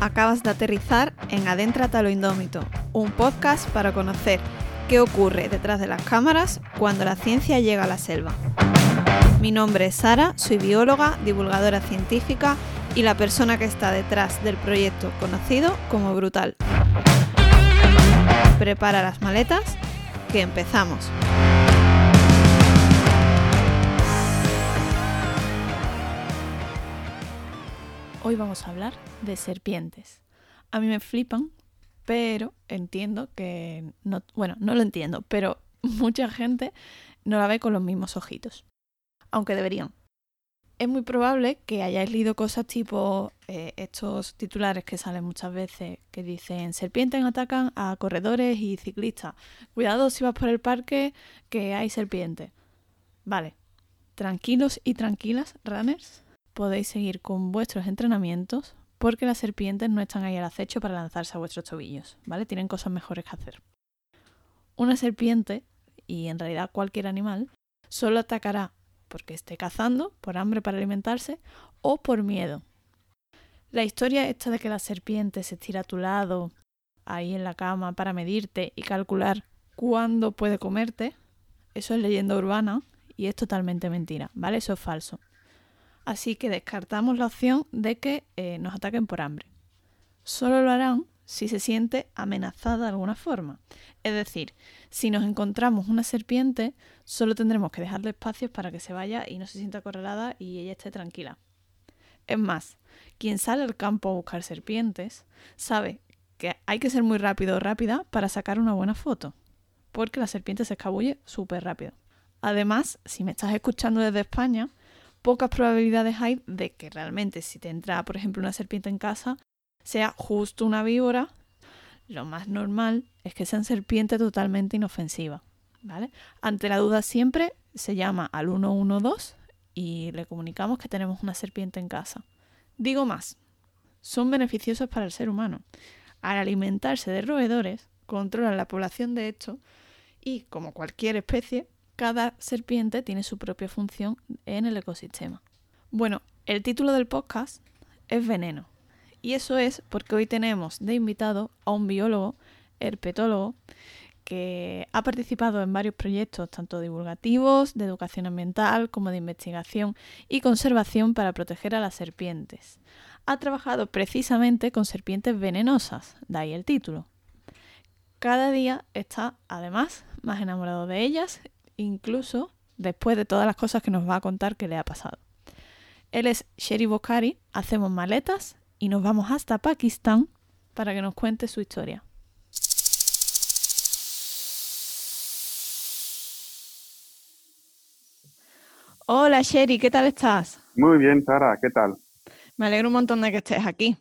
Acabas de aterrizar en Adéntrate a lo Indómito, un podcast para conocer qué ocurre detrás de las cámaras cuando la ciencia llega a la selva. Mi nombre es Sara, soy bióloga, divulgadora científica y la persona que está detrás del proyecto conocido como Brutal. Prepara las maletas, que empezamos. Hoy vamos a hablar de serpientes. A mí me flipan, pero entiendo que no, bueno, no lo entiendo, pero mucha gente no la ve con los mismos ojitos, aunque deberían. Es muy probable que hayáis leído cosas tipo eh, estos titulares que salen muchas veces que dicen serpientes atacan a corredores y ciclistas. Cuidado si vas por el parque que hay serpientes. Vale, tranquilos y tranquilas, runners, podéis seguir con vuestros entrenamientos porque las serpientes no están ahí al acecho para lanzarse a vuestros tobillos, ¿vale? Tienen cosas mejores que hacer. Una serpiente, y en realidad cualquier animal, solo atacará porque esté cazando, por hambre para alimentarse o por miedo. La historia esta de que la serpiente se estira a tu lado, ahí en la cama, para medirte y calcular cuándo puede comerte, eso es leyenda urbana y es totalmente mentira, ¿vale? Eso es falso así que descartamos la opción de que eh, nos ataquen por hambre. Solo lo harán si se siente amenazada de alguna forma. Es decir, si nos encontramos una serpiente, solo tendremos que dejarle espacios para que se vaya y no se sienta acorralada y ella esté tranquila. Es más, quien sale al campo a buscar serpientes sabe que hay que ser muy rápido o rápida para sacar una buena foto, porque la serpiente se escabulle súper rápido. Además, si me estás escuchando desde España, pocas probabilidades hay de que realmente si te entra, por ejemplo, una serpiente en casa, sea justo una víbora. Lo más normal es que sean serpiente totalmente inofensiva. ¿vale? Ante la duda siempre se llama al 112 y le comunicamos que tenemos una serpiente en casa. Digo más, son beneficiosos para el ser humano. Al alimentarse de roedores, controlan la población de estos y, como cualquier especie, cada serpiente tiene su propia función en el ecosistema. Bueno, el título del podcast es Veneno. Y eso es porque hoy tenemos de invitado a un biólogo, herpetólogo, que ha participado en varios proyectos, tanto divulgativos, de educación ambiental, como de investigación y conservación para proteger a las serpientes. Ha trabajado precisamente con serpientes venenosas, de ahí el título. Cada día está, además, más enamorado de ellas incluso después de todas las cosas que nos va a contar que le ha pasado. Él es Sherry Bokhari, hacemos maletas y nos vamos hasta Pakistán para que nos cuente su historia. Hola Sherry, ¿qué tal estás? Muy bien, Sara, ¿qué tal? Me alegro un montón de que estés aquí.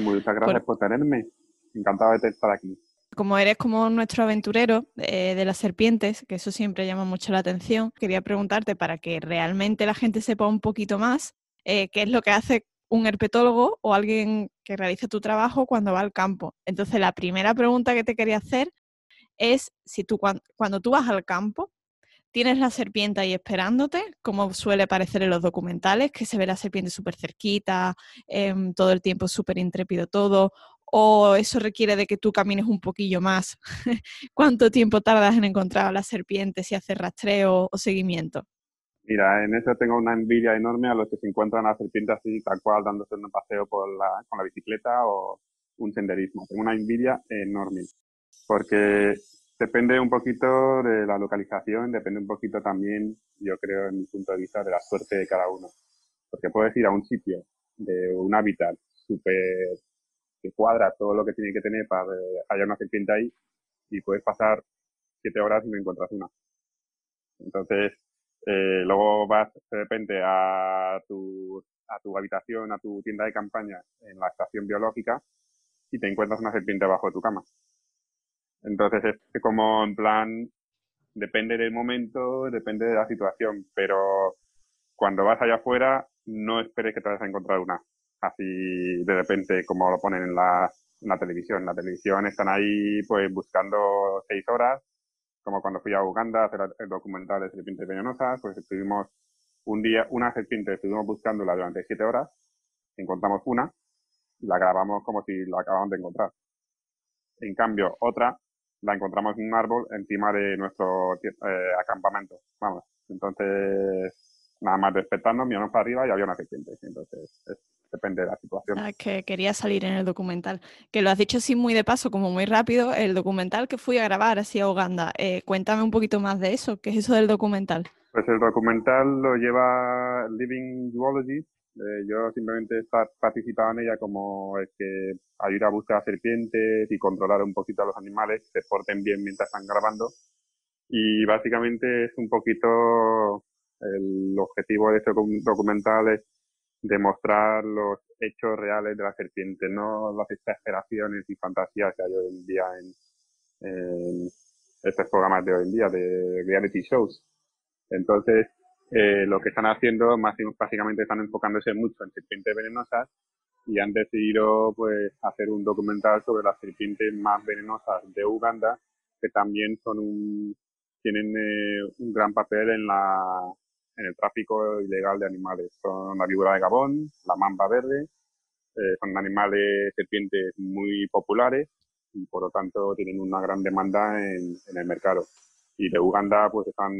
muchas gracias por... por tenerme. Encantado de estar aquí como eres como nuestro aventurero eh, de las serpientes, que eso siempre llama mucho la atención, quería preguntarte para que realmente la gente sepa un poquito más eh, qué es lo que hace un herpetólogo o alguien que realiza tu trabajo cuando va al campo. Entonces, la primera pregunta que te quería hacer es si tú cuando, tú vas al campo, tienes la serpiente ahí esperándote, como suele parecer en los documentales, que se ve la serpiente súper cerquita, em, todo el tiempo súper intrépido todo, o eso requiere de que tú camines un poquillo más? ¿Cuánto tiempo tardas en encontrar a las serpientes y hacer rastreo o seguimiento? Mira, en eso tengo una envidia enorme a los que se encuentran a las serpientes así, tal cual, dándose un paseo por la, con la bicicleta o un senderismo. Tengo una envidia enorme, porque depende un poquito de la localización, depende un poquito también, yo creo, en mi punto de vista, de la suerte de cada uno. Porque puedes ir a un sitio de un hábitat súper cuadra todo lo que tiene que tener para que haya una serpiente ahí y puedes pasar siete horas y no encuentras una. Entonces, eh, luego vas de repente a tu, a tu habitación, a tu tienda de campaña en la estación biológica y te encuentras una serpiente abajo de tu cama. Entonces es como en plan, depende del momento, depende de la situación, pero cuando vas allá afuera no esperes que te vayas a encontrar una así de repente como lo ponen en la, televisión. En la televisión están ahí pues buscando seis horas, como cuando fui a Uganda a hacer el documental de serpientes venenosas, pues estuvimos un día, una serpiente estuvimos buscándola durante siete horas, encontramos una, la grabamos como si la acabamos de encontrar. En cambio, otra la encontramos en un árbol encima de nuestro eh, acampamento. Vamos, entonces nada más despertarnos, miramos para arriba y había una serpiente. Entonces, depende de la situación. Ah, que quería salir en el documental. Que lo has dicho así muy de paso, como muy rápido. El documental que fui a grabar así a Uganda. Eh, cuéntame un poquito más de eso. ¿Qué es eso del documental? Pues el documental lo lleva Living Zoology. Eh, yo simplemente he participado en ella como es que ayuda a buscar serpientes y controlar un poquito a los animales, que se porten bien mientras están grabando. Y básicamente es un poquito el objetivo de este documental es demostrar los hechos reales de la serpiente, no las exageraciones y fantasías que hay hoy en día en, estos programas de hoy en día, de reality shows. Entonces, eh, lo que están haciendo, más básicamente están enfocándose mucho en serpientes venenosas y han decidido pues hacer un documental sobre las serpientes más venenosas de Uganda, que también son un, tienen eh, un gran papel en la en el tráfico ilegal de animales. Son la víbora de Gabón, la mamba verde, eh, son animales serpientes muy populares y por lo tanto tienen una gran demanda en, el mercado. Y de Uganda pues están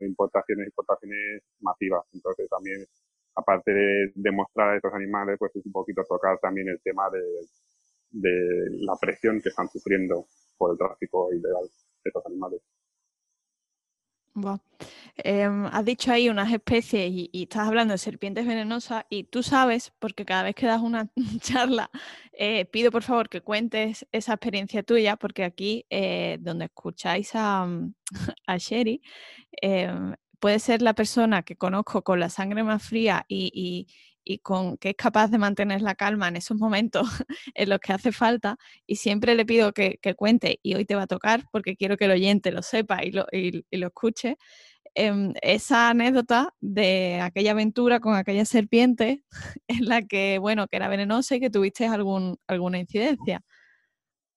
importaciones, exportaciones masivas. Entonces también, aparte de demostrar estos animales, pues es un poquito tocar también el tema de la presión que están sufriendo por el tráfico ilegal de estos animales. Em, has dicho ahí unas especies y, estás hablando de serpientes venenosas y tú sabes, porque cada vez que das una charla, eh, pido por favor que cuentes esa experiencia tuya, porque aquí eh, donde escucháis a, a Sherry, em, puede ser la persona que conozco con la sangre más fría y, y con que es capaz de mantener la calma en esos momentos en los que hace falta y siempre le pido que, cuente y hoy te va a tocar porque quiero que el oyente lo sepa y lo, y, lo escuche em, esa anécdota de aquella aventura con aquella serpiente en la que bueno que era venenosa y que tuviste algún alguna incidencia.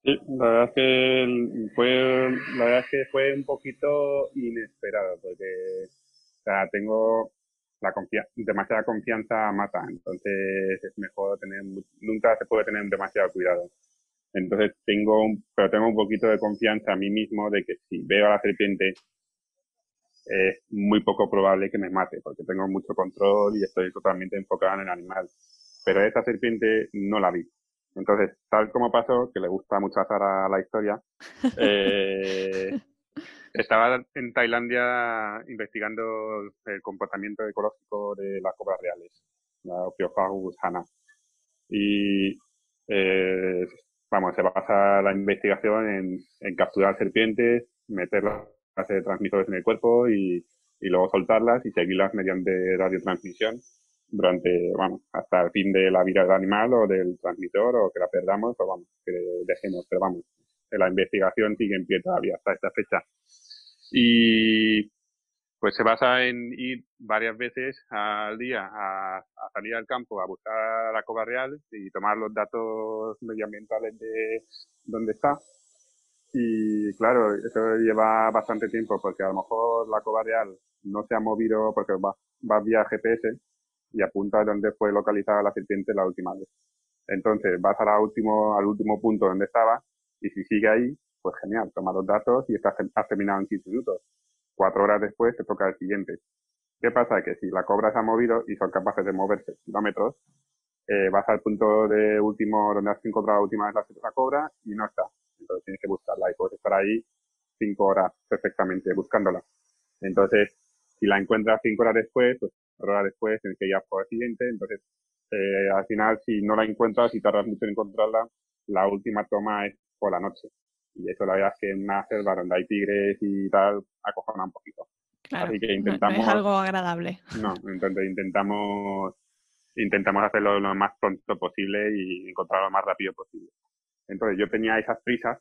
Sí, la verdad es que fue, la verdad que fue un poquito inesperado, porque o tengo, la demasiada confianza mata, entonces es mejor tener, nunca se puede tener demasiado cuidado. Entonces tengo, un, pero tengo un poquito de confianza a mí mismo de que si veo a la serpiente es muy poco probable que me mate, porque tengo mucho control y estoy totalmente enfocado en el animal. Pero esa serpiente no la vi. Entonces, tal como pasó, que le gusta mucho a Sara la historia, eh, estaba en Tailandia investigando el comportamiento ecológico de las cobras reales, la Ophiophagus hana. Y eh, vamos, se basa la investigación en, capturar serpientes, meterlas de transmisores en el cuerpo y, y luego soltarlas y seguirlas mediante radiotransmisión durante, vamos, hasta el fin de la vida del animal o del transmisor o que la perdamos o vamos, que dejemos, pero vamos, la investigación sigue en pie todavía hasta esta fecha. Y pues se basa en ir varias veces al día a, salir al campo a buscar la cova real y tomar los datos medioambientales de dónde está. Y claro, eso lleva bastante tiempo porque a lo mejor la cova real no se ha movido porque va, va vía GPS y apunta a dónde fue localizada la serpiente la última vez. Entonces vas al último, al último punto donde estaba y si sigue ahí, pues genial, toma los datos y estás, has terminado en 15 minutos. Cuatro horas después te toca el siguiente. ¿Qué pasa? Que si la cobra se ha movido y son capaces de moverse kilómetros, eh, vas al punto de último donde has encontrado la última vez la, cobra y no está. Entonces tienes que buscarla y puedes estar ahí cinco horas perfectamente buscándola. Entonces, si la encuentras cinco horas después, pues horas después tienes que ir por el siguiente. Entonces, eh, al final, si no la encuentras y tardas mucho en encontrarla, la última toma es por la noche. Y eso la verdad es que en selva donde hay tigres y tal, acojona un poquito. Claro, Así que intentamos, no es algo agradable. No, entonces intentamos, intentamos hacerlo lo más pronto posible y encontrarlo lo más rápido posible. Entonces yo tenía esas prisas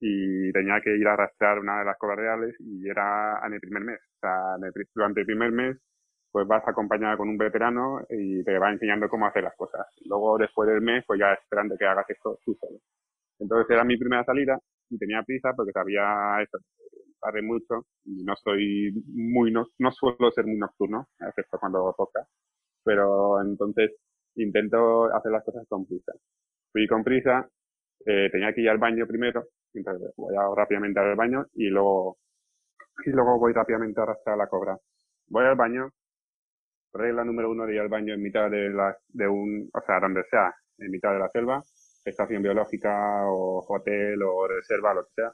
y tenía que ir a rastrear una de las cobras reales y era en el primer mes. O sea, durante el primer mes pues vas acompañada con un veterano y te va enseñando cómo hacer las cosas. Luego, después del mes, pues ya esperando que hagas esto tú solo. Entonces era mi primera salida y tenía prisa porque sabía eso, tarde mucho y no soy muy, no, no suelo ser muy nocturno, excepto cuando toca. Pero entonces intento hacer las cosas con prisa. Fui con prisa, eh, tenía que ir al baño primero, entonces voy a rápidamente al baño y luego, y luego voy rápidamente a arrastrar la cobra. Voy al baño, regla número uno de ir al baño en mitad de, la, de un, o sea, donde sea, en mitad de la selva, estación biológica o hotel o reserva, lo que sea.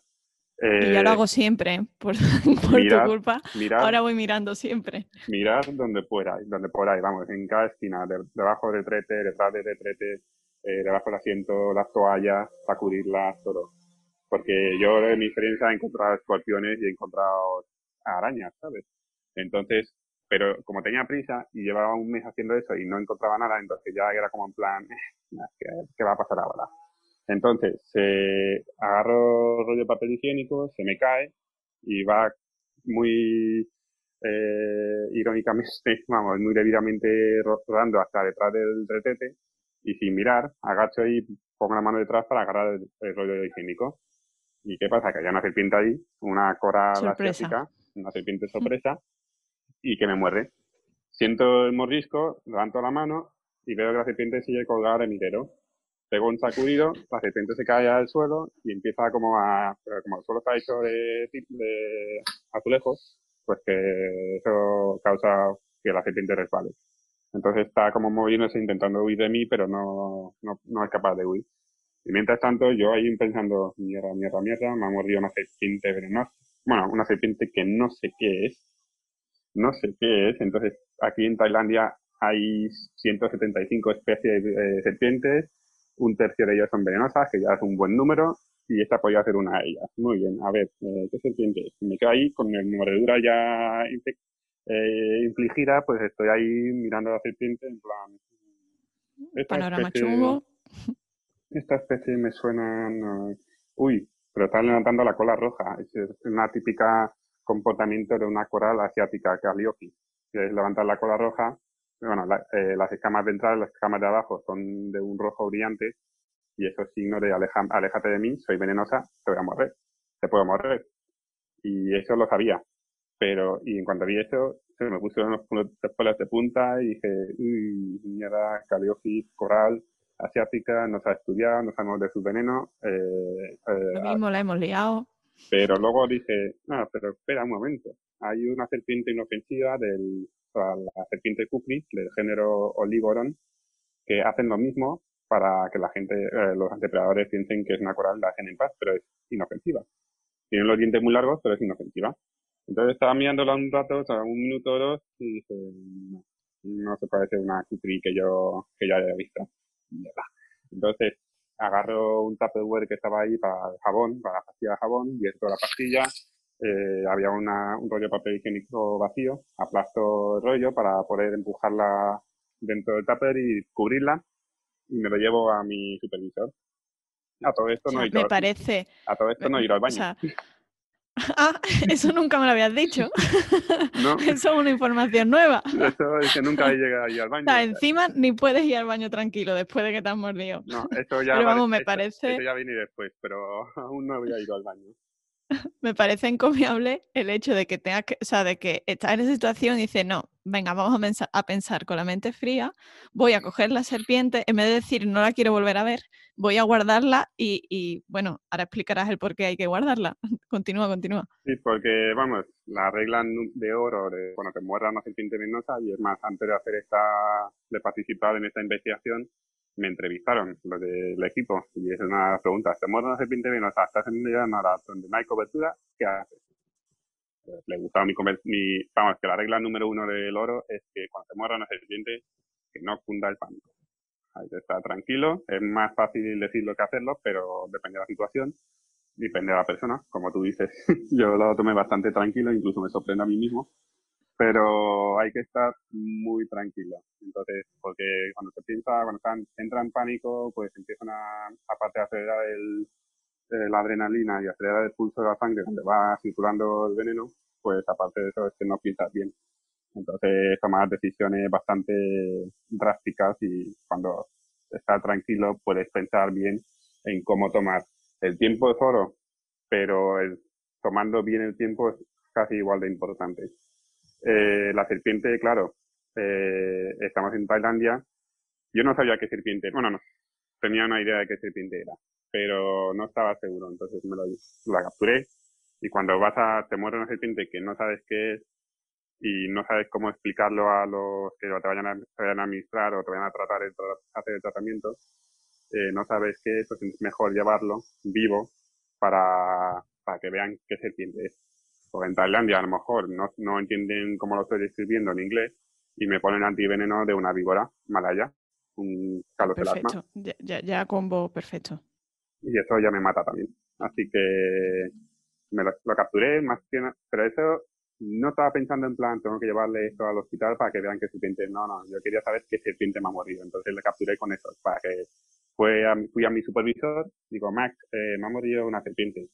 y yo lo eh, hago siempre, por, tu culpa. Ahora voy mirando siempre. Mirar donde pueda, donde ahí vamos, en cada esquina, debajo del trete, detrás del retrete, eh, debajo del asiento, las toallas, sacudirlas, todo. Porque yo en mi experiencia he encontrado escorpiones y he encontrado arañas, ¿sabes? Entonces, pero como tenía prisa y llevaba un mes haciendo eso y no encontraba nada, entonces ya era como en plan, eh, ¿qué, va a pasar ahora? Entonces, se agarro rollo de papel higiénico, se me cae y va muy eh, irónicamente, vamos, muy debidamente rodando hasta detrás del retete y sin mirar, agacho y pongo la mano detrás para agarrar el, rollo higiénico. ¿Y qué pasa? Que hay una serpiente ahí, una coral asiática, una serpiente sorpresa, y que me muerde. Siento el mordisco, levanto la mano y veo que la serpiente sigue colgada en mi dedo. Pego un sacudido, la serpiente se cae al suelo y empieza como a, como el suelo está hecho de, azulejos, pues que eso causa que la serpiente resbale. Entonces está como moviéndose intentando huir de mí, pero no, no, no es capaz de huir. Y mientras tanto, yo ahí pensando, mierda, mierda, mierda, me ha mordido una serpiente venenosa. Bueno, una serpiente que no sé qué es, no sé qué es. Entonces, aquí en Tailandia hay 175 especies de serpientes, un tercio de ellas son venenosas, que ya es un buen número, y esta podría ser una de ellas. Muy bien, a ver, eh, ¿qué serpiente es? Me quedo ahí con el mordedura ya eh, infligida, pues estoy ahí mirando a la serpiente en plan... Esta Panorama chungo. Esta especie me suena... uy, pero está levantando la cola roja. Es una típica comportamiento de una coral asiática, Calliope, que es levantar la cola roja. Bueno, eh, las escamas ventrales, las escamas de abajo son de un rojo brillante y eso es signo de aleja, aléjate de mí, soy venenosa, te voy a morder, te puedo morder. Y eso lo sabía. Pero, y en cuanto vi eso, se me pusieron los pelos de punta y dije, uy, mierda, Calliope, coral, asiática, no sabe estudiar, no sabemos de su veneno. Eh, eh, Lo mismo la hemos liado. Pero luego dije, no, pero espera un momento. Hay una serpiente inofensiva del, la serpiente kukri, del género Oligoron, que hacen lo mismo para que la gente, eh, los depredadores piensen que es una coral, la dejen en paz, pero es inofensiva. Tienen los dientes muy largos, pero es inofensiva. Entonces estaba mirándola un rato, un minuto o dos, y dije, no, no se parece a una kukri que yo, que yo haya visto. Entonces, agarro un Tupperware que estaba ahí para el jabón, para la pastilla de jabón, y esto la pastilla, eh, había una, un rollo de papel higiénico vacío, aplasto el rollo para poder empujarla dentro del tupper y cubrirla, y me lo llevo a mi supervisor. A todo esto no he ido, me parece, a todo esto no he ido al baño. Ah, eso nunca me lo habías dicho. ¿No? Eso es una información nueva. Eso es que nunca he llegado ir al baño. encima ni puedes ir al baño tranquilo después de que te has mordido. No, eso ya, pero vamos, me parece... Eso ya viene después, pero aún no había ido al baño. me parece encomiable el hecho de que tengas que, o sea, de que estás en esa situación y dices, no, venga, vamos a pensar, con la mente fría, voy a coger la serpiente, en vez de decir no la quiero volver a ver, voy a guardarla y, bueno, ahora explicarás el por qué hay que guardarla. continúa, continúa. Sí, porque, vamos, la regla de oro de cuando te muerda una serpiente venenosa, y es más, antes de hacer esta, de participar en esta investigación, me entrevistaron los del equipo y es una pregunta, ¿te muerde una serpiente venenosa? ¿Estás en una maratón donde no hay cobertura? ¿Qué haces? Le gustaba mi, mi, vamos, que la regla número uno del oro es que cuando te muerda una serpiente, que no funda el pánico. Hay que estar tranquilo, es más fácil decirlo que hacerlo, pero depende de la situación, depende de la persona, como tú dices. yo lo tomé bastante tranquilo, incluso me sorprende a mí mismo, pero hay que estar muy tranquilo. Entonces, porque cuando se piensa, cuando están, entra en pánico, pues empiezan a, aparte de acelerar el, eh, la adrenalina y acelerar el pulso de la sangre donde va circulando el veneno, pues aparte de eso es que no piensas bien. Entonces, tomar decisiones bastante drásticas y cuando estás tranquilo puedes pensar bien en cómo tomar. El tiempo es oro, pero el, tomando bien el tiempo es casi igual de importante. Eh, la serpiente, claro, eh, estamos en Tailandia Yo no sabía qué serpiente, bueno, no, tenía una idea de qué serpiente era, pero no estaba seguro, entonces me lo, la capturé y cuando vas a, te muere una serpiente que no sabes qué es y no sabes cómo explicarlo a los que te vayan a, vayan a administrar o te vayan a tratar, el, hacer el tratamiento, eh, no sabes qué es, pues es mejor llevarlo vivo para, para que vean qué serpiente es. Porque en Tailandia a lo mejor no, no entienden cómo lo estoy describiendo en inglés y me ponen antiveneno de una víbora malaya, un Perfecto, ya, ya, ya combo perfecto. Y eso ya me mata también. Así que me lo, capturé, más que pero eso no estaba pensando en plan, tengo que llevarle esto al hospital para que vean que serpiente. No, no, yo quería saber qué serpiente me ha morido. Entonces le capturé con eso, para que fue a, fui a mi supervisor, digo, Max, eh, me ha morido una serpiente.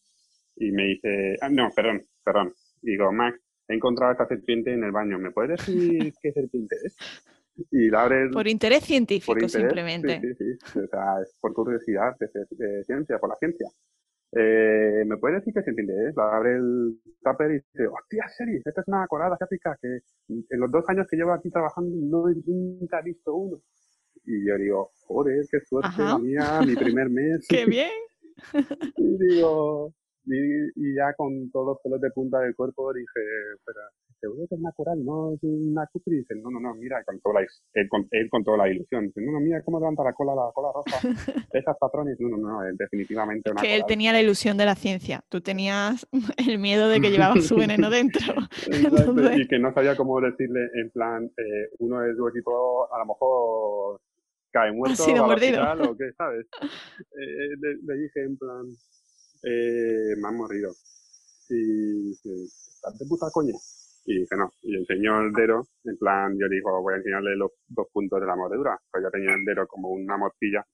Y me dice, ah, no, perdón, perdón. Digo, Max, he encontrado esta serpiente en el baño, ¿me puedes decir qué serpiente es? Y la Por interés científico, simplemente. Sí, sí, sí. O sea, es por curiosidad de, ciencia, por la ciencia. Eh, ¿Me puedes decir qué serpiente es? La abre el tupper y dice, hostia, serio, esta es una colada asiática que en los dos años que llevo aquí trabajando no he nunca visto uno. Y yo digo, joder, qué suerte la mía, mi primer mes. ¡Qué bien! y digo, y, ya con todos los pelos de punta del cuerpo dije, pero seguro que es natural, no es una cupri. Dice, no, no, no, mira, con toda la, él, con, él con toda la ilusión. Dice, no, no, mira cómo levanta la cola, la cola roja. Esas patrones, no, no, no, es definitivamente una Que él tenía la ilusión de la ciencia. Tú tenías el miedo de que llevaba su veneno dentro. Y que no sabía cómo decirle, en plan, eh, uno de su equipo a lo mejor cae muerto. Ha sido mordido. O qué, ¿sabes? Eh, le, le, dije en plan, eh, me han mordido. Y dice, ¿estás de puta coña? Y dice, no. Y enseñó el dedo, en plan, yo digo, voy a enseñarle los dos puntos de la mordedura. Pues ya tenía el dedo como una morcilla.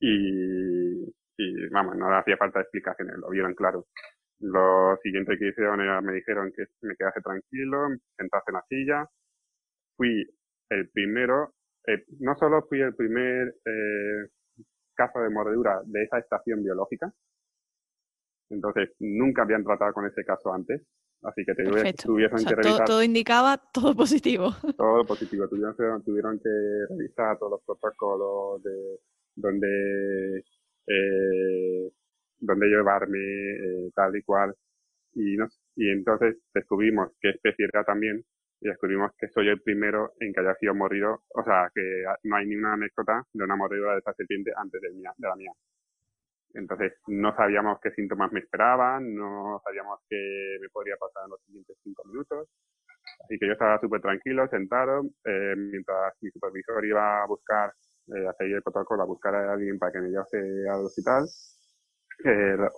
Y, y vamos, no hacía falta explicaciones, lo vieron claro. Lo siguiente que hicieron era, me dijeron que me quedase tranquilo, sentase en la silla. Fui el primero, eh, no solo fui el primer eh, caso de mordedura de esa estación biológica, entonces, nunca habían tratado con ese caso antes. Así que te tuvieron que revisar. Todo, indicaba todo positivo. Todo positivo. Tuvieron, tuvieron que revisar todos los protocolos de donde, eh, donde llevarme, eh, tal y cual. Y, y entonces descubrimos qué especie era también y descubrimos que soy el primero en que haya sido mordido, o sea, que no hay ninguna anécdota de una mordidura de esta serpiente antes de, mía, de la mía. Entonces, no sabíamos qué síntomas me esperaban, no sabíamos qué me podría pasar en los siguientes cinco minutos. Así que yo estaba súper tranquilo, sentado, eh, mientras mi supervisor iba a buscar, eh, a seguir el protocolo, a buscar a alguien para que me llevase al hospital.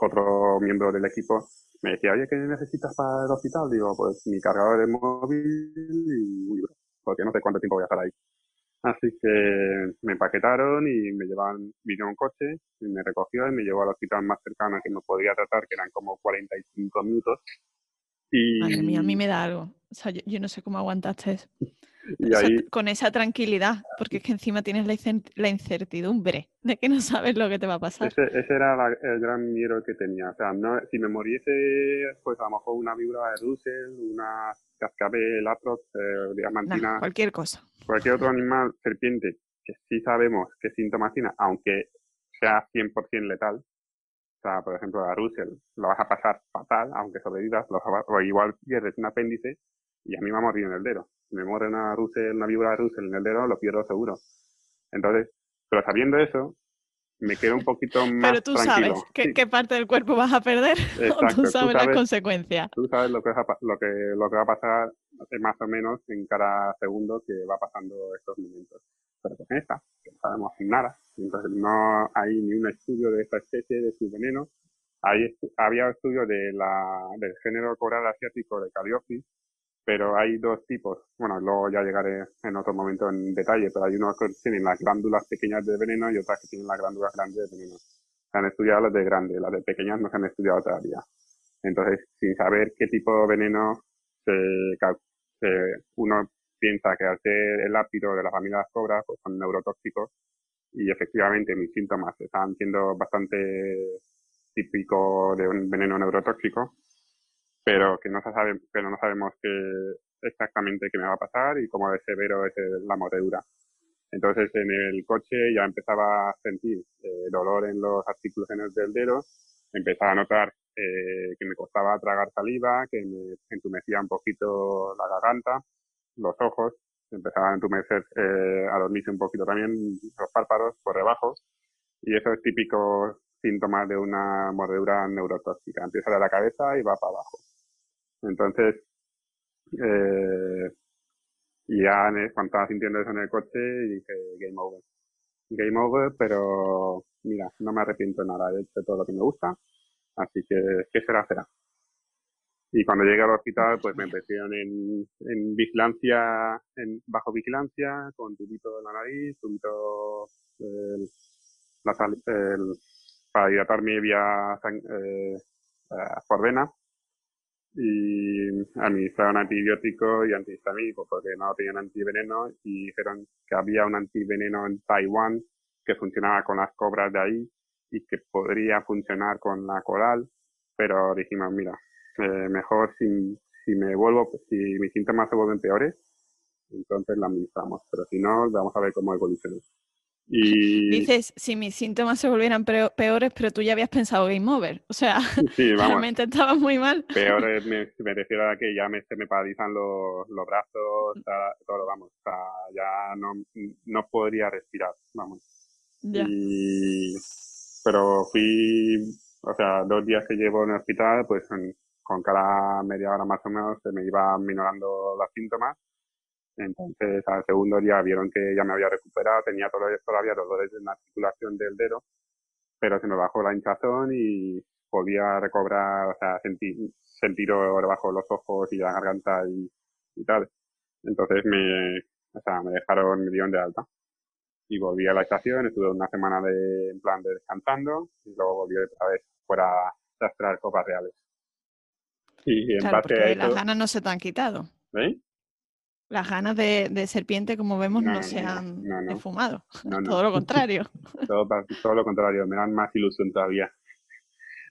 otro miembro del equipo me decía, oye, ¿qué necesitas para el hospital? Digo, pues mi cargador de móvil y porque no sé cuánto tiempo voy a estar ahí. Así que me empaquetaron y me llevaban, vino un coche y me recogió y me llevó al hospital más cercano que me podía tratar, que eran como 45 minutos. Y... Madre mía, a mí me da algo. O sea, yo, no sé cómo aguantaste eso. con esa tranquilidad, porque es que encima tienes la, incertidumbre de que no sabes lo que te va a pasar. Ese, era el gran miedo que tenía. O sea, no, si me muriese, pues a lo mejor una vibra de Russell, una cascabel, atrox, eh, diamantina. cualquier cosa. Cualquier otro animal, serpiente, que sí sabemos qué síntomas tiene, aunque sea 100% letal. O sea, por ejemplo, a Russell lo vas a pasar fatal, aunque sobrevivas, o igual pierdes un apéndice y a mí me ha morido en el dedo. Me muere una, Russell, una víbora Russell en el dedo, lo pierdo seguro. Entonces, pero sabiendo eso, me quedo un poquito más Pero tú sabes qué, parte del cuerpo vas a perder o tú sabes, las consecuencias. Tú sabes lo que, va, lo, que, lo que va a pasar más o menos en cada segundo que va pasando estos momentos. Pero con esta, no sabemos nada. Entonces no hay ni un estudio de esta especie, de su veneno. Hay, había estudios de la, del género coral asiático de Calliope, pero hay dos tipos. Bueno, luego ya llegaré en otro momento en detalle, pero hay unos que tienen las glándulas pequeñas de veneno y otras que tienen las glándulas grandes de veneno. Se han estudiado las de grandes, las de pequeñas no se han estudiado todavía. Entonces, sin saber qué tipo de veneno se, uno piensa que al ser el ápido de la familia de las cobras, pues son neurotóxicos y efectivamente mis síntomas están siendo bastante típicos de un veneno neurotóxico pero que no sabe, pero no sabemos qué exactamente qué me va a pasar y cómo de severo es la mordedura. Entonces en el coche ya empezaba a sentir eh, dolor en los articulaciones del dedo, empezaba a notar eh, que me costaba tragar saliva, que me entumecía un poquito la garganta, los ojos, empezaba a entumecer, eh, a dormirse un poquito también los párpados por debajo. Y eso es típico síntoma de una mordedura neurotóxica. Empieza de la cabeza y va para abajo. Entonces, eh, ya cuando estaba sintiendo eso en el coche, dije game over. Game over, pero mira, no me arrepiento de nada, he hecho todo lo que me gusta, así que, ¿qué será? Será. Y cuando llegué al hospital, pues me metieron en, en vigilancia, en bajo vigilancia, con tubito en la nariz, tubito el, el, para hidratar mi vía eh, por vena y administraron antibiótico y antihistamínico porque no tenían antiveneno y dijeron que había un antiveneno en Taiwán que funcionaba con las cobras de ahí y que podría funcionar con la coral, pero dijimos, mira, eh, mejor si, si me vuelvo, si mis síntomas se vuelven peores, entonces la administramos, pero si no, vamos a ver cómo evoluciona. Y... Dices, si mis síntomas se volvieran peores, pero tú ya habías pensado game over. O sea, realmente estabas muy mal. Peores me, me, refiero a que ya me, se me paralizan los, los brazos, todo, vamos. O sea, ya no, no podría respirar, vamos. Y, pero fui, o sea, dos días que llevo en el hospital, pues con cada media hora más o menos se me iban minorando los síntomas entonces, al segundo día vieron que ya me había recuperado, tenía todavía, dolores en la articulación del dedo, pero se me bajó la hinchazón y podía recobrar, o sea, sentir, sentir debajo de los ojos y la garganta y, y tal. Entonces me, o sea, me dejaron, me dieron de alta. Y volví a la estación, estuve una semana de, en plan de descansando y luego volví otra vez fuera a extraer copas reales. Y en claro, porque las ganas no se te han quitado. ¿Veis? Las ganas de, serpiente, como vemos, no, se han esfumado. todo lo contrario. todo, todo, lo contrario, me dan más ilusión todavía.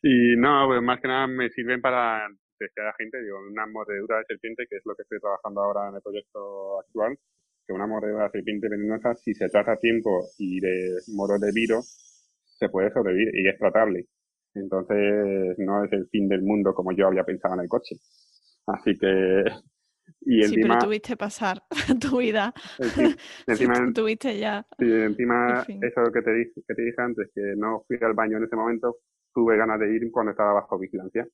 Y no, pues más que nada me sirven para decir a la gente, digo, una mordedura de serpiente, que es lo que estoy trabajando ahora en el proyecto actual, que una mordedura de serpiente venenosa, si se trata a tiempo y de moro de virus, se puede sobrevivir y es tratable. Entonces no es el fin del mundo como yo había pensado en el coche. Así que y sí, pero tuviste pasar tu vida. encima, tuviste ya. Sí, encima, eso que te, dije, que te dije antes, que no fui al baño en ese momento, tuve ganas de ir cuando estaba bajo vigilancia.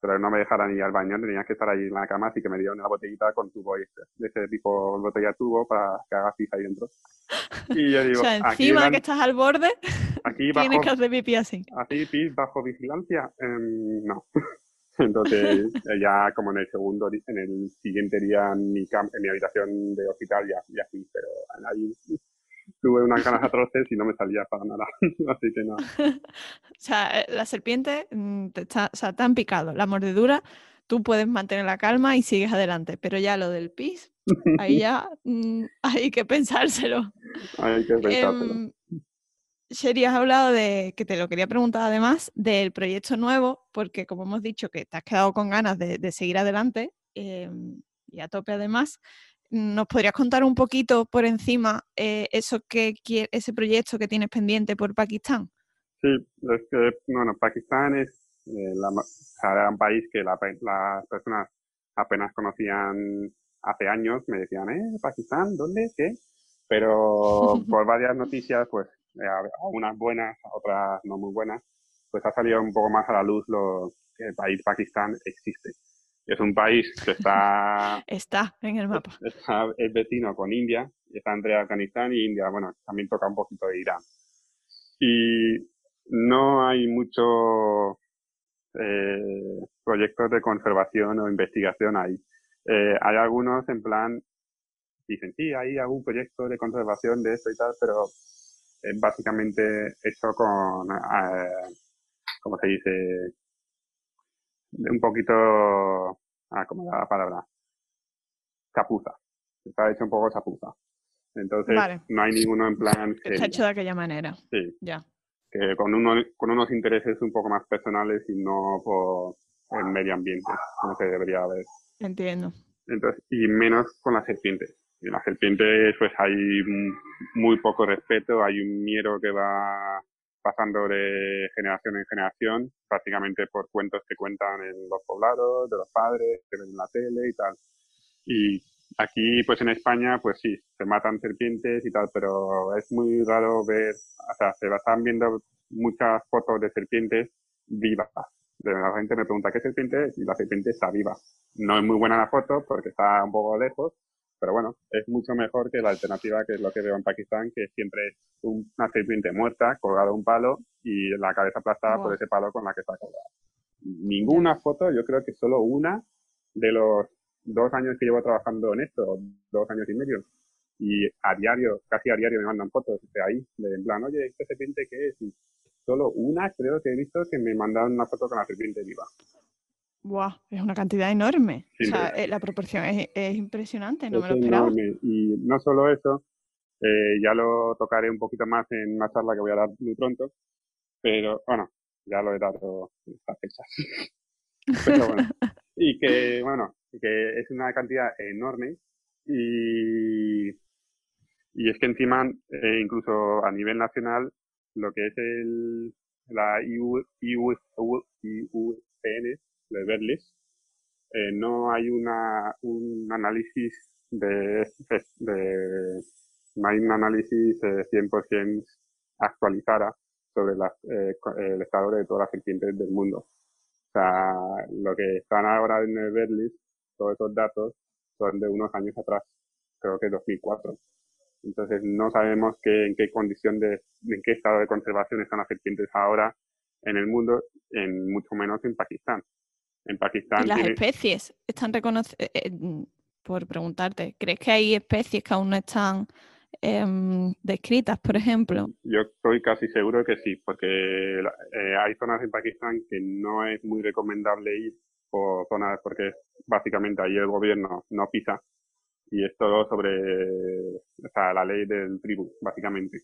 Pero no me dejaran ir al baño, tenía que estar ahí en la cama, así que me dieron una botellita con tubo este, de ese tipo botella tubo para que haga fija ahí dentro. Y yo digo, o sea, encima que estás al borde, aquí bajo, tienes que hacer pipí así. ¿Así pis bajo vigilancia? Um, no. Entonces, ya como en el segundo, en el siguiente día en mi, en mi habitación de hospital ya, ya fui, pero ahí tuve unas ganas atroces y no me salía para nada. Así que no. o sea, eh, la serpiente mm, te, está, o sea, te han picado. La mordedura, tú puedes mantener la calma y sigues adelante, pero ya lo del pis, ahí ya mm, hay que pensárselo. Hay que pensárselo. Em, Sherry, has hablado de, que te lo quería preguntar además, del proyecto nuevo, porque como hemos dicho que te has quedado con ganas de, seguir adelante em, y a tope además, ¿nos podrías contar un poquito por encima eh, eso que ese proyecto que tienes pendiente por Pakistán? Sí, es que, bueno, Pakistán es eh, un país que las personas apenas conocían hace años, me decían, ¿eh? ¿Pakistán? ¿Dónde? ¿Qué? Pero por varias noticias, pues eh, algunas buenas, otras no muy buenas, pues ha salido un poco más a la luz lo que el país Pakistán existe. Es un país que está... está en el mapa. es vecino con India, está entre Afganistán y India, bueno, también toca un poquito de Irán. Y no hay mucho eh, proyectos de conservación o investigación ahí. Eh, hay algunos en plan, dicen, sí, hay algún proyecto de conservación de esto y tal, pero es básicamente hecho con, eh, ¿cómo se dice? Un poquito, ah, ¿cómo la palabra? Chapuza. Está hecho un poco chapuza. Entonces, no hay ninguno en plan... Está hecho de aquella manera. Sí. Ya. Que con, uno, con unos intereses un poco más personales y no por el medio ambiente, como se debería haber. Entiendo. Entonces, y menos con las serpientes. En las serpientes pues hay muy poco respeto, hay un miedo que va pasando de generación en generación, prácticamente por cuentos que cuentan en los poblados, de los padres, que ven en la tele y tal. Y aquí, pues en España, pues sí, se matan serpientes y tal, pero es muy raro ver, o sea, se están viendo muchas fotos de serpientes vivas. La gente me pregunta qué serpiente es y la serpiente está viva. No es muy buena la foto porque está un poco lejos, pero bueno, es mucho mejor que la alternativa que es lo que veo en Pakistán, que siempre es una serpiente muerta, colgada a un palo y la cabeza aplastada por ese palo con la que está colgada. Ninguna foto, yo creo que solo una de los dos años que llevo trabajando en esto, dos años y medio, y a diario, casi a diario me mandan fotos de ahí, de en plan, oye, ¿esta serpiente qué es? Y solo una creo que he visto que me mandaron una foto con la serpiente viva. Wow, es una cantidad enorme. o sea, eh, la proporción es, impresionante, no me lo esperaba. Y no solo eso, eh, ya lo tocaré un poquito más en una charla que voy a dar muy pronto, pero bueno, ya lo he dado estas fechas. pero bueno, y que bueno, que es una cantidad enorme y, y es que encima, eh, incluso a nivel nacional, lo que es el, la IU, IU, IUCN, de Berlis, eh, no hay una, un análisis de, de, no hay un análisis eh, 100% actualizada sobre la, eh, el estado de todas las serpientes del mundo. O sea, lo que están ahora en el Berlis, todos esos datos son de unos años atrás, creo que 2004. Entonces no sabemos qué, en qué condición de, en qué estado de conservación están las serpientes ahora en el mundo, en mucho menos en Pakistán. En Pakistán. ¿Y las especies están reconocidas? Eh, eh, mm, por preguntarte, ¿crees que hay especies que aún no están em, descritas, por ejemplo? Yo estoy casi seguro que sí, porque eh, hay zonas en Pakistán que no es muy recomendable ir por zonas porque básicamente ahí el gobierno no pisa y es todo sobre o sea, la ley del tribu, básicamente.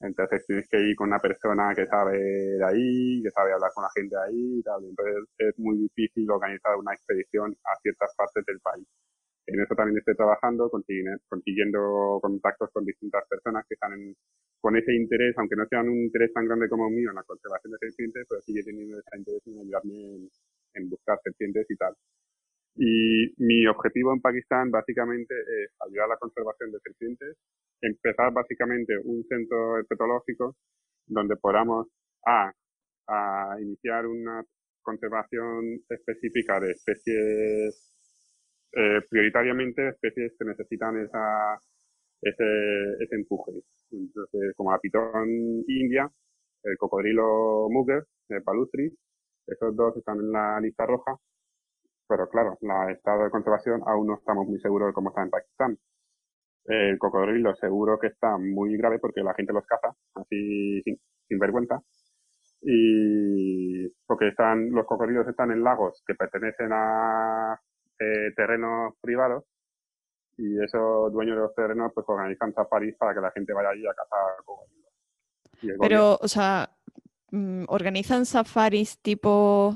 Entonces tienes que ir con una persona que sabe de ahí, que sabe hablar con la gente de ahí y tal. Entonces es muy difícil organizar una expedición a ciertas partes del país. En eso también estoy trabajando, consiguiendo contactos con distintas personas que están con ese interés, aunque no sean un interés tan grande como el mío en la conservación de serpientes, pero sigue teniendo ese interés en ayudarme en buscar serpientes y tal. Y mi objetivo en Pakistán básicamente es ayudar a la conservación de serpientes, empezar básicamente un centro herpetológico donde podamos a, a iniciar una conservación específica de especies, eh, prioritariamente especies que necesitan esa, ese, ese empuje. Entonces, como la pitón india, el cocodrilo mugger, el palustri, esos dos están en la lista roja pero claro, el estado de conservación aún no estamos muy seguros de cómo está en Pakistán. El cocodrilo seguro que está muy grave porque la gente los caza así sin, vergüenza. Y porque están, los cocodrilos están en lagos que pertenecen a eh, terrenos privados y esos dueños de los terrenos pues organizan safaris para que la gente vaya allí a cazar cocodrilos. Pero, o sea, mm, ¿organizan safaris tipo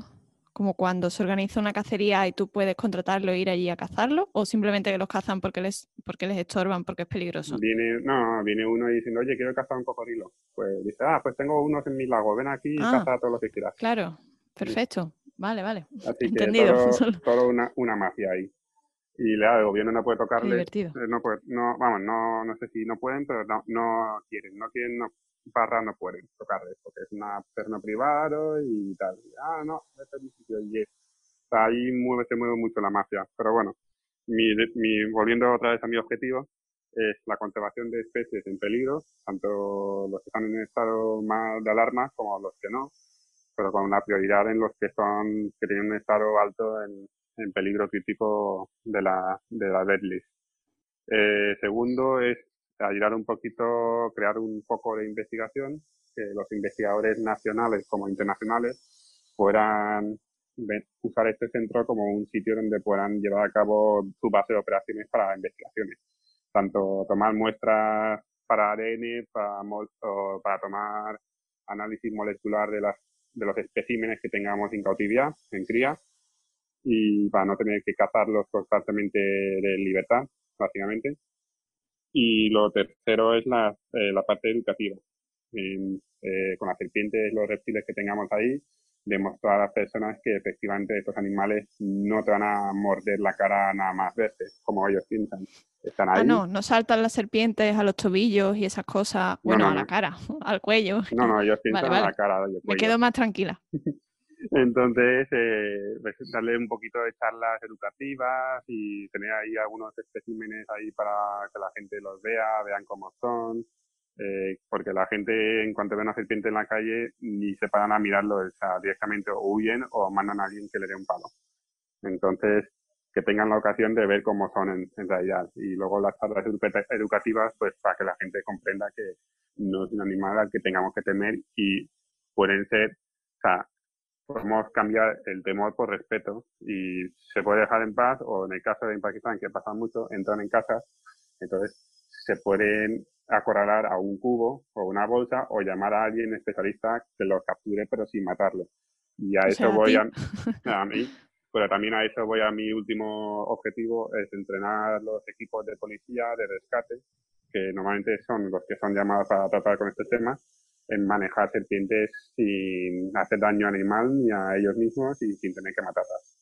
como cuando se organiza una cacería y tú puedes contratarlo e ir allí a cazarlo, o simplemente que los cazan porque les, porque les estorban, porque es peligroso. Viene, no, viene uno y diciendo, oye, quiero cazar un cocodrilo. Pues dice, ah, pues tengo unos en mi lago, ven aquí y ah, caza todo lo que quieras. Claro, perfecto. Vale, vale. Así Entendido. que todo, una, una mafia ahí. Y le el gobierno no puede tocarle. Eh, no, puede, no, vamos, no, no sé si no pueden, pero no, no quieren, no quieren, no, barra no pueden tocarle, porque es una persona privada y tal. ah, no, este es mi sitio. Y ahí mueve, se mueve mucho la mafia. Pero bueno, mi, mi, volviendo otra vez a mi objetivo, es la conservación de especies en peligro, tanto los que están en estado más de alarma como los que no, pero con una prioridad en los que son, que tienen un estado alto en, en peligro crítico de la, de la deadlist. Eh, segundo es ayudar un poquito, crear un poco de investigación, que los investigadores nacionales como internacionales puedan usar este centro como un sitio donde puedan llevar a cabo su base de operaciones para investigaciones. Tanto tomar muestras para ADN, para, para tomar análisis molecular de, las, de los especímenes que tengamos en cautividad, en cría, y para no tener que cazarlos constantemente de libertad, básicamente. Y lo tercero es la, eh, la parte educativa. Eh, con las serpientes, los reptiles que tengamos ahí, demostrar a las personas que efectivamente estos animales no te van a morder la cara nada más veces, como ellos piensan. Están ah, ahí. Ah, no, no saltan las serpientes a los tobillos y esas cosas, bueno, a la cara, al cuello. No, no, ellos piensan a la cara. Me quedo más tranquila. Entonces, eh, pues, darle un poquito de charlas educativas y tener ahí algunos especímenes ahí para que la gente los vea, vean cómo son, eh, porque la gente en cuanto ve una serpiente en la calle ni se paran a mirarlo, o sea, directamente o huyen o mandan a alguien que le dé un palo. Entonces, que tengan la ocasión de ver cómo son en, en realidad. Y luego las charlas educativas, pues para que la gente comprenda que no es un animal al que tengamos que temer y pueden ser, o sea, podemos cambiar el temor por respeto y se puede dejar en paz o en el caso de en Pakistán que pasa mucho entran en casa entonces se pueden acorralar a un cubo o una bolsa o llamar a alguien especialista que los capture pero sin matarlo. Y a eso voy a, a mí pero también a eso voy a mi último objetivo es entrenar los equipos de policía de rescate que normalmente son los que son llamados para tratar con este tema en manejar serpientes sin hacer daño animal ni a ellos mismos y sin tener que matarlas.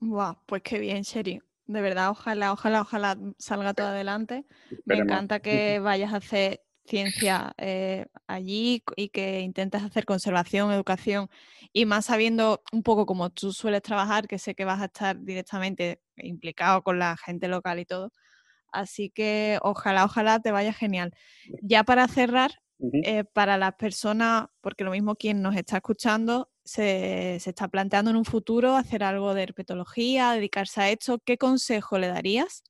Wow, pues qué bien, Sherry. De verdad, ojalá, ojalá, ojalá salga todo adelante. Me encanta que vayas a hacer ciencia eh, allí y que intentes hacer conservación, educación y más sabiendo un poco como tú sueles trabajar, que sé que vas a estar directamente implicado con la gente local y todo. Así que ojalá, ojalá te vaya genial. Ya para cerrar, eh, para las personas, porque lo mismo quien nos está escuchando se, está planteando en un futuro hacer algo de herpetología, dedicarse a esto, ¿qué consejo le darías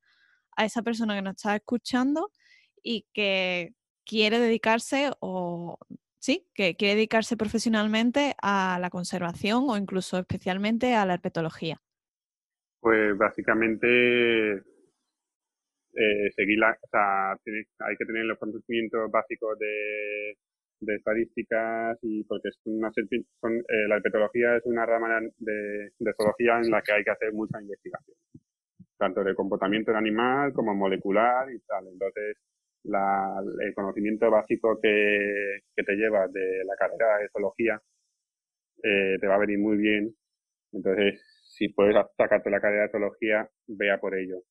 a esa persona que nos está escuchando y que quiere dedicarse o sí, que quiere dedicarse profesionalmente a la conservación o incluso especialmente a la herpetología? Pues básicamente eh, seguir la, o sea, hay que tener los conocimientos básicos de, de estadísticas y porque es una son, eh, la herpetología es una rama de, de zoología en la que hay que hacer mucha investigación, tanto de comportamiento del animal como molecular y tal. Entonces, la, el conocimiento básico que, que te llevas de la carrera de zoología eh, te va a venir muy bien. Entonces, si puedes sacarte la carrera de zoología, vea por ello.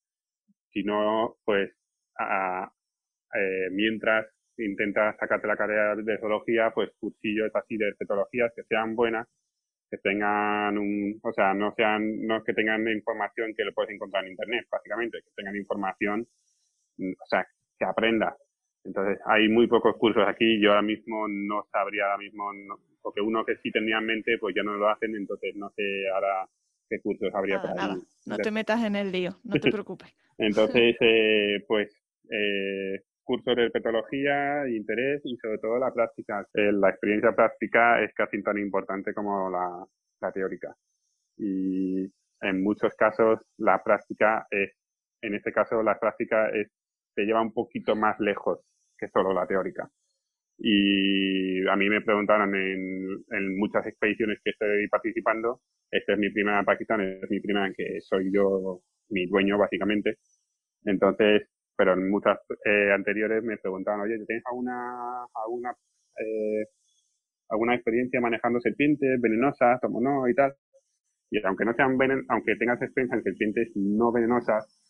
Si no, pues eh, mientras intentas sacarte la carrera de zoología, pues cursillos así de cetologías que sean buenas, que tengan un, o sea, no sean, no que tengan información que lo puedes encontrar en internet, básicamente, que tengan información, mm, o sea, que aprendas. Entonces, hay muy pocos cursos aquí, yo ahora mismo no sabría ahora mismo, porque uno que sí tenía en mente, pues ya no lo hacen, entonces no sé ahora qué cursos habría por ahí. No te metas en el lío, no te preocupes. Entonces, eh, pues, eh, cursos de herpetología, interés y sobre todo la práctica. Eh, la experiencia práctica es casi tan importante como la, la teórica. Y en muchos casos la práctica es, en este caso la práctica es, te lleva un poquito más lejos que solo la teórica. Y a mí me preguntaron en, en muchas expediciones que estoy participando, esta es mi primera Pakistán, es mi primera en que soy yo mi dueño básicamente. Entonces, pero en muchas eh, anteriores me preguntaban, oye, ¿tienes alguna, alguna, eh, alguna experiencia manejando serpientes venenosas o no y tal? Y aunque no sean venen aunque tengas experiencia en serpientes no venenosas,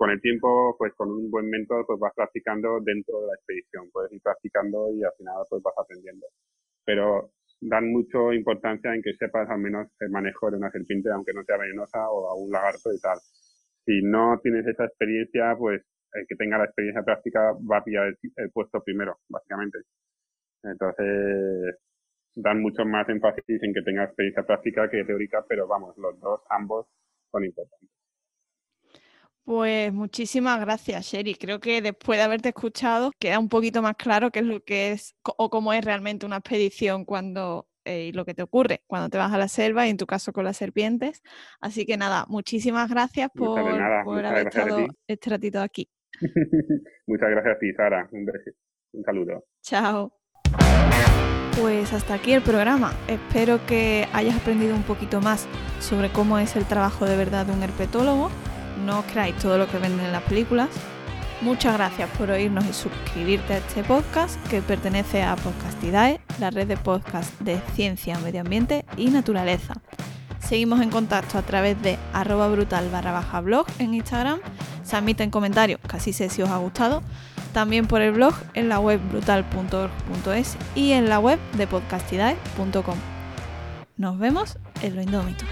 con el tiempo, pues con un buen mentor, pues vas practicando dentro de la expedición, puedes ir practicando y al final pues vas aprendiendo. Pero dan mucho importancia en que sepas al menos el manejo de una serpiente, aunque no sea venenosa o a un lagarto y tal. Si no tienes esa experiencia, pues el que tenga la experiencia práctica va a pillar el, puesto primero, básicamente. Entonces, dan mucho más énfasis en que tenga experiencia práctica que teórica, pero vamos, los dos, ambos, son importantes. Pues muchísimas gracias, Sherry. Creo que después de haberte escuchado queda un poquito más claro qué es lo que es o cómo es realmente una expedición cuando eh, y lo que te ocurre cuando te vas a la selva y en tu caso con las serpientes. Así que nada, muchísimas gracias por, haber estado este ratito aquí. Muchas gracias a ti, Sara. Un beso. Un saludo. Chao. Pues hasta aquí el programa. Espero que hayas aprendido un poquito más sobre cómo es el trabajo de verdad de un herpetólogo no creáis todo lo que venden en las películas. Muchas gracias por oírnos y suscribirte a este podcast que pertenece a Podcastidae, la red de podcast de ciencia, medio ambiente y naturaleza. Seguimos en contacto a través de arroba brutal barra baja blog en Instagram. Se admiten comentarios, casi sé si os ha gustado. También por el blog en la web brutal.org.es y en la web de podcastidae.com. Nos vemos en lo indómito.